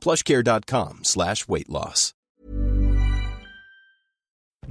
plushcare.com slash weight loss.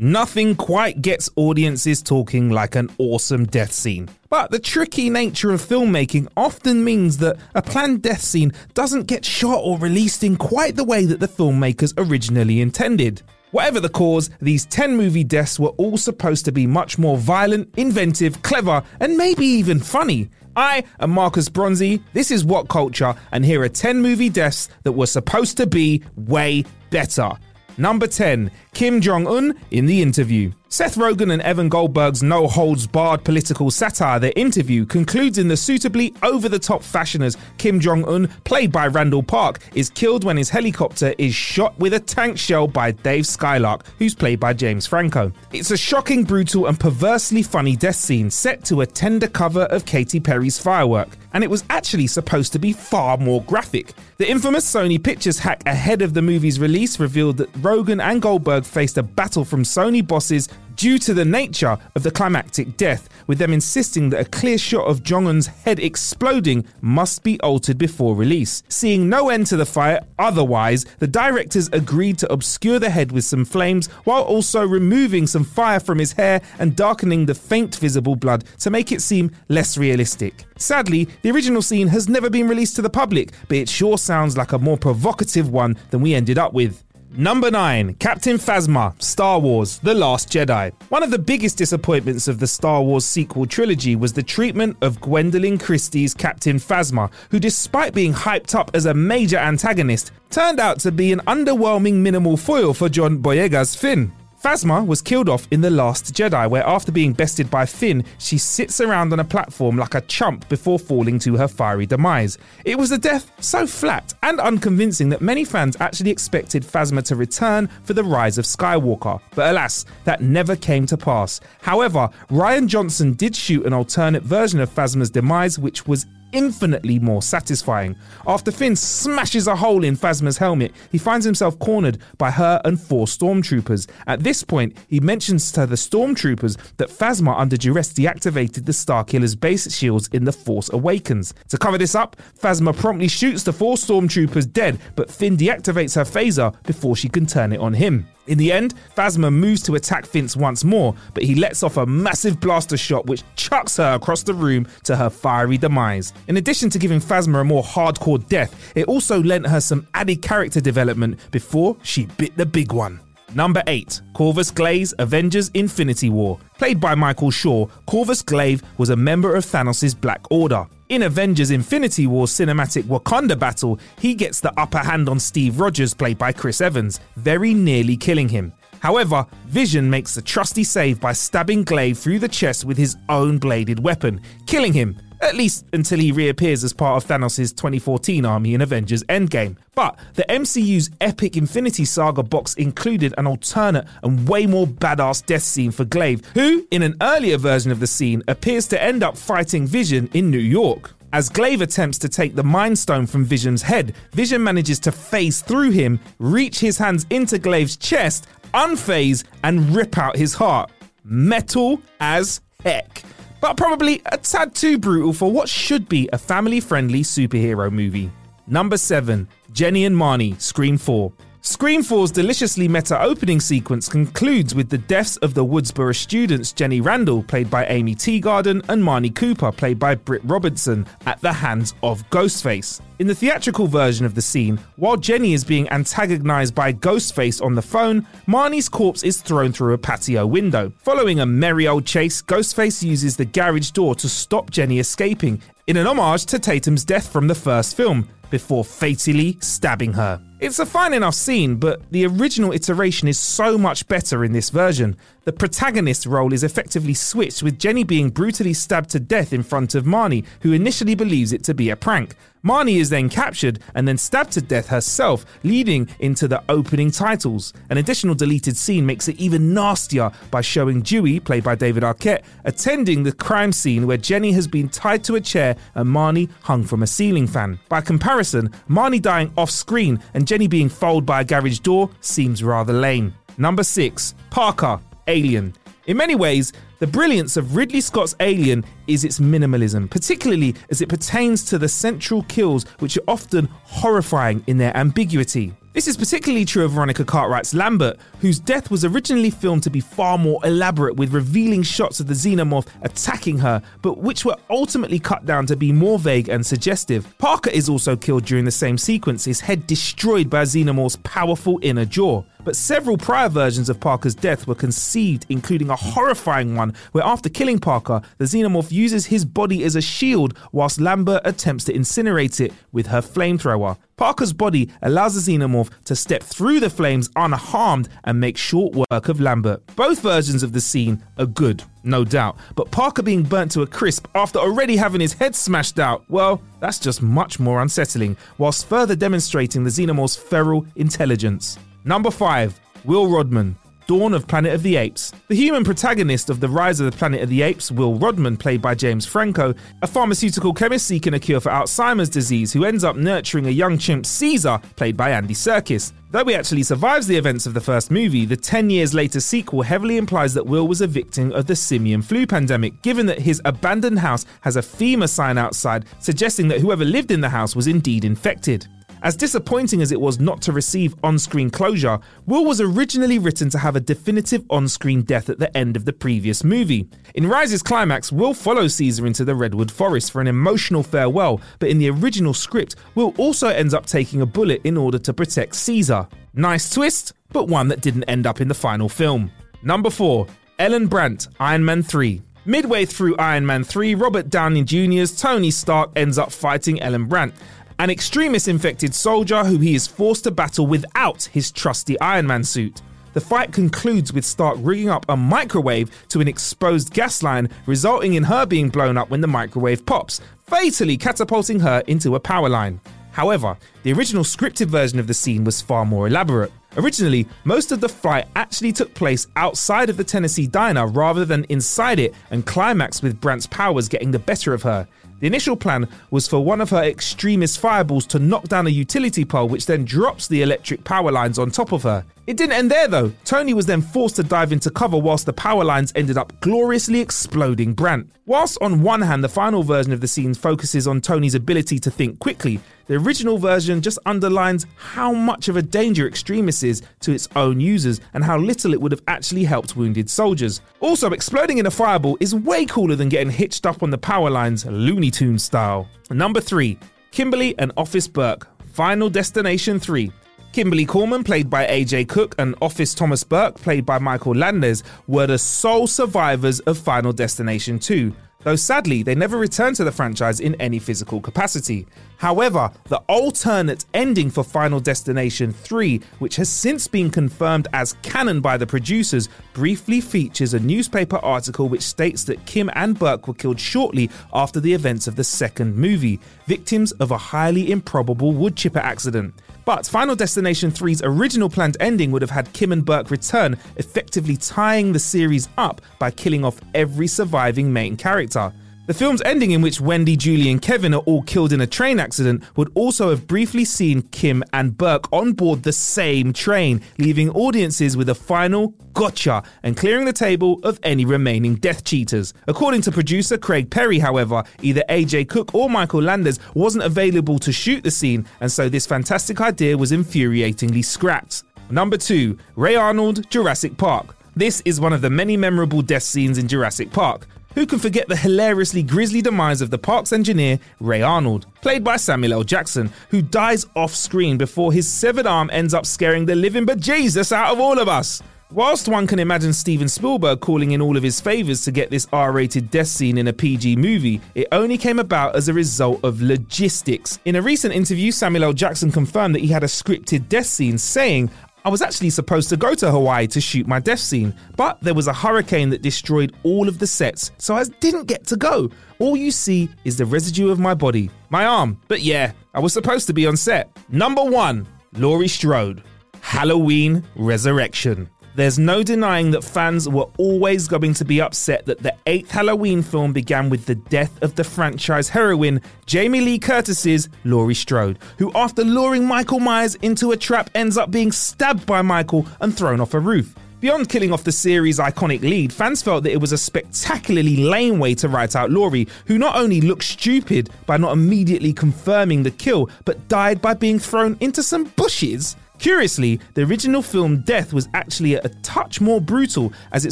Nothing quite gets audiences talking like an awesome death scene. But the tricky nature of filmmaking often means that a planned death scene doesn't get shot or released in quite the way that the filmmakers originally intended. Whatever the cause, these 10 movie deaths were all supposed to be much more violent, inventive, clever, and maybe even funny. I am Marcus Bronzy, this is What Culture, and here are 10 movie deaths that were supposed to be way better. Number 10, Kim Jong un in the interview. Seth Rogen and Evan Goldberg's no holds barred political satire, their interview, concludes in the suitably over the top fashion as Kim Jong un, played by Randall Park, is killed when his helicopter is shot with a tank shell by Dave Skylark, who's played by James Franco. It's a shocking, brutal, and perversely funny death scene set to a tender cover of Katy Perry's Firework, and it was actually supposed to be far more graphic. The infamous Sony Pictures hack ahead of the movie's release revealed that Rogen and Goldberg faced a battle from Sony bosses due to the nature of the climactic death, with them insisting that a clear shot of Jong un's head exploding must be altered before release. Seeing no end to the fire otherwise, the directors agreed to obscure the head with some flames while also removing some fire from his hair and darkening the faint visible blood to make it seem less realistic. Sadly, the original scene has never been released to the public, but it sure sounds like a more provocative one than we ended up with. Number 9, Captain Phasma, Star Wars The Last Jedi. One of the biggest disappointments of the Star Wars sequel trilogy was the treatment of Gwendoline Christie's Captain Phasma, who, despite being hyped up as a major antagonist, turned out to be an underwhelming minimal foil for John Boyega's Finn. Phasma was killed off in The Last Jedi, where after being bested by Finn, she sits around on a platform like a chump before falling to her fiery demise. It was a death so flat and unconvincing that many fans actually expected Phasma to return for the rise of Skywalker, but alas, that never came to pass. However, Rian Johnson did shoot an alternate version of Phasma's demise, which was infinitely more satisfying. After Finn smashes a hole in Phasma's helmet, he finds himself cornered by her and four stormtroopers. At this point, he mentions to the stormtroopers that Phasma, under duress, deactivated the Starkiller's base shields in The Force Awakens. To cover this up, Phasma promptly shoots the four stormtroopers dead, but Finn deactivates her phaser before she can turn it on him. In the end, Phasma moves to attack Vince once more, but he lets off a massive blaster shot which chucks her across the room to her fiery demise. In addition to giving Phasma a more hardcore death, it also lent her some added character development before she bit the big one. Number 8, Corvus Glaive Avengers Infinity War. Played by Michael Shaw, Corvus Glaive was a member of Thanos' Black Order. In Avengers Infinity War's cinematic Wakanda battle, he gets the upper hand on Steve Rogers, played by Chris Evans, very nearly killing him. However, Vision makes the trusty save by stabbing Glaive through the chest with his own bladed weapon, killing him at least until he reappears as part of Thanos' 2014 army in Avengers Endgame. But the MCU's epic Infinity Saga box included an alternate and way more badass death scene for Glaive, who, in an earlier version of the scene, appears to end up fighting Vision in New York. As Glaive attempts to take the Mind Stone from Vision's head, Vision manages to phase through him, reach his hands into Glaive's chest, unphase, and rip out his heart. Metal as heck but probably a tad too brutal for what should be a family friendly superhero movie. Number 7 Jenny and Marnie, Scream 4. Scream 4's deliciously meta opening sequence concludes with the deaths of the Woodsboro students Jenny Randall, played by Aimee Teegarden, and Marnie Cooper, played by Britt Robertson, at the hands of Ghostface. In the theatrical version of the scene, while Jenny is being antagonized by Ghostface on the phone, Marnie's corpse is thrown through a patio window. Following a merry old chase, Ghostface uses the garage door to stop Jenny escaping, in an homage to Tatum's death from the first film, before fatally stabbing her. It's a fine enough scene, but the original iteration is so much better in this version. The protagonist role is effectively switched, with Jenny being brutally stabbed to death in front of Marnie, who initially believes it to be a prank. Marnie is then captured and then stabbed to death herself, leading into the opening titles. An additional deleted scene makes it even nastier by showing Dewey, played by David Arquette, attending the crime scene where Jenny has been tied to a chair and Marnie hung from a ceiling fan. By comparison, Marnie dying off screen and Jenny being fouled by a garage door seems rather lame. Number 6. Parker, Alien. In many ways, the brilliance of Ridley Scott's Alien is its minimalism, particularly as it pertains to the central kills, which are often horrifying in their ambiguity. This is particularly true of Veronica Cartwright's Lambert, whose death was originally filmed to be far more elaborate with revealing shots of the xenomorph attacking her, but which were ultimately cut down to be more vague and suggestive. Parker is also killed during the same sequence, his head destroyed by a xenomorph's powerful inner jaw. But several prior versions of Parker's death were conceived, including a horrifying one where after killing Parker, the xenomorph uses his body as a shield whilst Lambert attempts to incinerate it with her flamethrower. Parker's body allows the xenomorph to step through the flames unharmed and make short work of Lambert. Both versions of the scene are good, no doubt, but Parker being burnt to a crisp after already having his head smashed out, well, that's just much more unsettling, whilst further demonstrating the xenomorph's feral intelligence. Number 5. Will Rodman. Dawn of Planet of the Apes. The human protagonist of The Rise of the Planet of the Apes, Will Rodman, played by James Franco, a pharmaceutical chemist seeking a cure for Alzheimer's disease who ends up nurturing a young chimp, Caesar, played by Andy Serkis. Though he actually survives the events of the first movie, the 10 years later sequel heavily implies that Will was a victim of the simian flu pandemic, given that his abandoned house has a FEMA sign outside suggesting that whoever lived in the house was indeed infected. As disappointing as it was not to receive on screen closure, Will was originally written to have a definitive on screen death at the end of the previous movie. In Rise's climax, Will follows Caesar into the Redwood Forest for an emotional farewell, but in the original script, Will also ends up taking a bullet in order to protect Caesar. Nice twist, but one that didn't end up in the final film. Number 4. Ellen Brandt, Iron Man 3. Midway through Iron Man 3, Robert Downey Jr.'s Tony Stark ends up fighting Ellen Brandt an Extremis infected soldier who he is forced to battle without his trusty Iron Man suit. The fight concludes with Stark rigging up a microwave to an exposed gas line, resulting in her being blown up when the microwave pops, fatally catapulting her into a power line. However, the original scripted version of the scene was far more elaborate. Originally, most of the fight actually took place outside of the Tennessee diner rather than inside it and climaxed with Brandt's powers getting the better of her. The initial plan was for one of her Extremis fireballs to knock down a utility pole, which then drops the electric power lines on top of her. It didn't end there though. Tony was then forced to dive into cover whilst the power lines ended up gloriously exploding Brandt. Whilst on one hand, the final version of the scene focuses on Tony's ability to think quickly, the original version just underlines how much of a danger Extremis is to its own users and how little it would have actually helped wounded soldiers. Also, exploding in a fireball is way cooler than getting hitched up on the power lines, Looney Tunes style. Number 3. Kimberly and Office Burke, Final Destination 3. Kimberly Coleman, played by AJ Cook, and Office Thomas Burke, played by Michael Landes, were the sole survivors of Final Destination 2 though sadly they never returned to the franchise in any physical capacity. However, the alternate ending for Final Destination 3, which has since been confirmed as canon by the producers, briefly features a newspaper article which states that Kim and Burke were killed shortly after the events of the second movie, victims of a highly improbable wood chipper accident. But Final Destination 3's original planned ending would have had Kim and Burke return, effectively tying the series up by killing off every surviving main character. The film's ending, in which Wendy, Julie, and Kevin are all killed in a train accident, would also have briefly seen Kim and Burke on board the same train, leaving audiences with a final gotcha and clearing the table of any remaining death cheaters. According to producer Craig Perry, however, either AJ Cook or Michael Landes wasn't available to shoot the scene, and so this fantastic idea was infuriatingly scrapped. Number 2 Ray Arnold, Jurassic Park. This is one of the many memorable death scenes in Jurassic Park. Who can forget the hilariously grisly demise of the park's engineer, Ray Arnold, played by Samuel L. Jackson, who dies off screen before his severed arm ends up scaring the living bejesus out of all of us? Whilst one can imagine Steven Spielberg calling in all of his favours to get this R rated death scene in a PG movie, it only came about as a result of logistics. In a recent interview, Samuel L. Jackson confirmed that he had a scripted death scene, saying, I was actually supposed to go to Hawaii to shoot my death scene, but there was a hurricane that destroyed all of the sets, so I didn't get to go. All you see is the residue of my body, my arm. But yeah, I was supposed to be on set. Number one, Laurie Strode, Halloween Resurrection. There's no denying that fans were always going to be upset that the eighth Halloween film began with the death of the franchise heroine, Jamie Lee Curtis's Laurie Strode, who, after luring Michael Myers into a trap, ends up being stabbed by Michael and thrown off a roof. Beyond killing off the series' iconic lead, fans felt that it was a spectacularly lame way to write out Laurie, who not only looked stupid by not immediately confirming the kill, but died by being thrown into some bushes. Curiously, the original film Death was actually a touch more brutal as it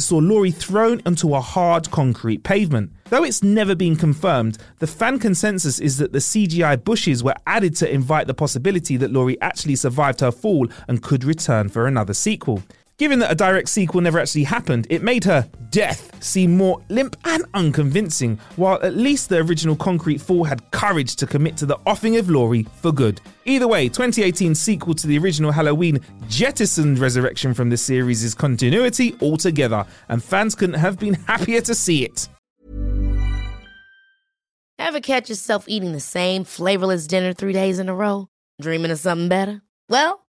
saw Laurie thrown onto a hard concrete pavement. Though it's never been confirmed, the fan consensus is that the CGI bushes were added to invite the possibility that Laurie actually survived her fall and could return for another sequel. Given that a direct sequel never actually happened, it made her death seem more limp and unconvincing, while at least the original Concrete Fall had courage to commit to the offing of Laurie for good. Either way, 2018's sequel to the original Halloween jettisoned Resurrection from the series' continuity altogether, and fans couldn't have been happier to see it. Ever catch yourself eating the same flavorless dinner three days in a row? Dreaming of something better? Well,